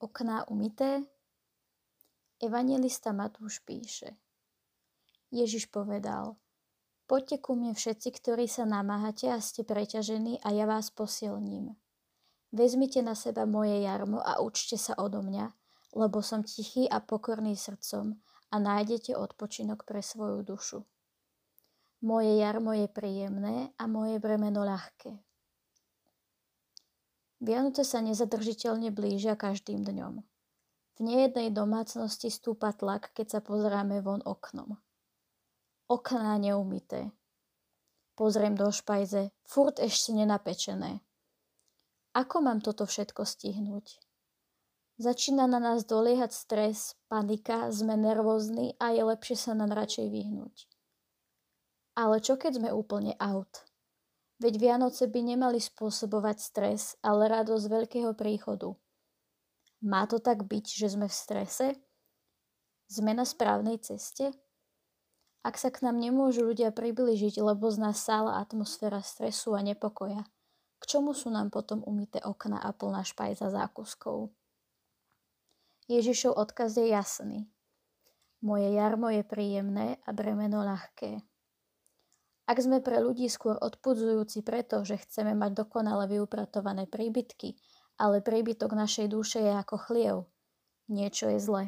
Okná umité? Evangelista Matúš píše. Ježiš povedal, poďte ku mne všetci, ktorí sa namáhate a ste preťažení a ja vás posilním. Vezmite na seba moje jarmo a učte sa odo mňa, lebo som tichý a pokorný srdcom a nájdete odpočinok pre svoju dušu. Moje jarmo je príjemné a moje bremeno ľahké. Vianoce sa nezadržiteľne blížia každým dňom. V nejednej domácnosti stúpa tlak, keď sa pozeráme von oknom. Okná neumité. Pozriem do špajze, furt ešte nenapečené. Ako mám toto všetko stihnúť? Začína na nás doliehať stres, panika, sme nervózni a je lepšie sa nám radšej vyhnúť. Ale čo keď sme úplne out? Veď Vianoce by nemali spôsobovať stres, ale radosť veľkého príchodu – má to tak byť, že sme v strese? Sme na správnej ceste? Ak sa k nám nemôžu ľudia priblížiť, lebo z nás sála atmosféra stresu a nepokoja, k čomu sú nám potom umité okna a plná špajza zákuskov? Ježišov odkaz je jasný. Moje jarmo je príjemné a bremeno ľahké. Ak sme pre ľudí skôr odpudzujúci preto, že chceme mať dokonale vyupratované príbytky ale príbytok našej duše je ako chliev. Niečo je zle.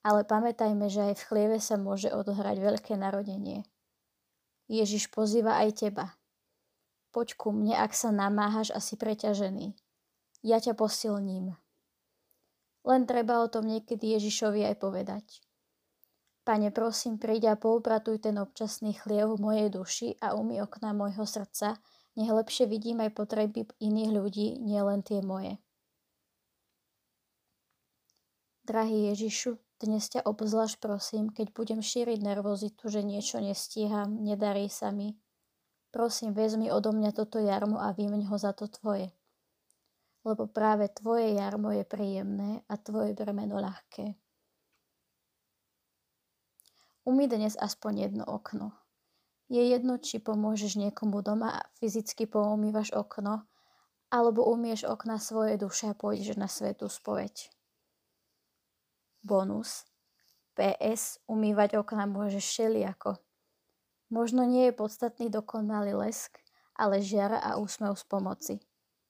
Ale pamätajme, že aj v chlieve sa môže odohrať veľké narodenie. Ježiš pozýva aj teba. Poď ku mne, ak sa namáhaš a si preťažený. Ja ťa posilním. Len treba o tom niekedy Ježišovi aj povedať. Pane, prosím, príď a poupratuj ten občasný chliev v mojej duši a umy okna môjho srdca, nech lepšie vidím aj potreby iných ľudí, nielen tie moje. Drahý Ježišu, dnes ťa obzvlášť prosím, keď budem šíriť nervozitu, že niečo nestíham, nedarí sa mi. Prosím, vezmi odo mňa toto jarmo a vymeň ho za to tvoje. Lebo práve tvoje jarmo je príjemné a tvoje bremeno ľahké. Umy dnes aspoň jedno okno. Je jedno, či pomôžeš niekomu doma a fyzicky poumývaš okno, alebo umieš okna svojej duše a pôjdeš na svetú spoveď. Bonus. PS. Umývať okna môžeš všelijako. Možno nie je podstatný dokonalý lesk, ale žiara a úsmev z pomoci.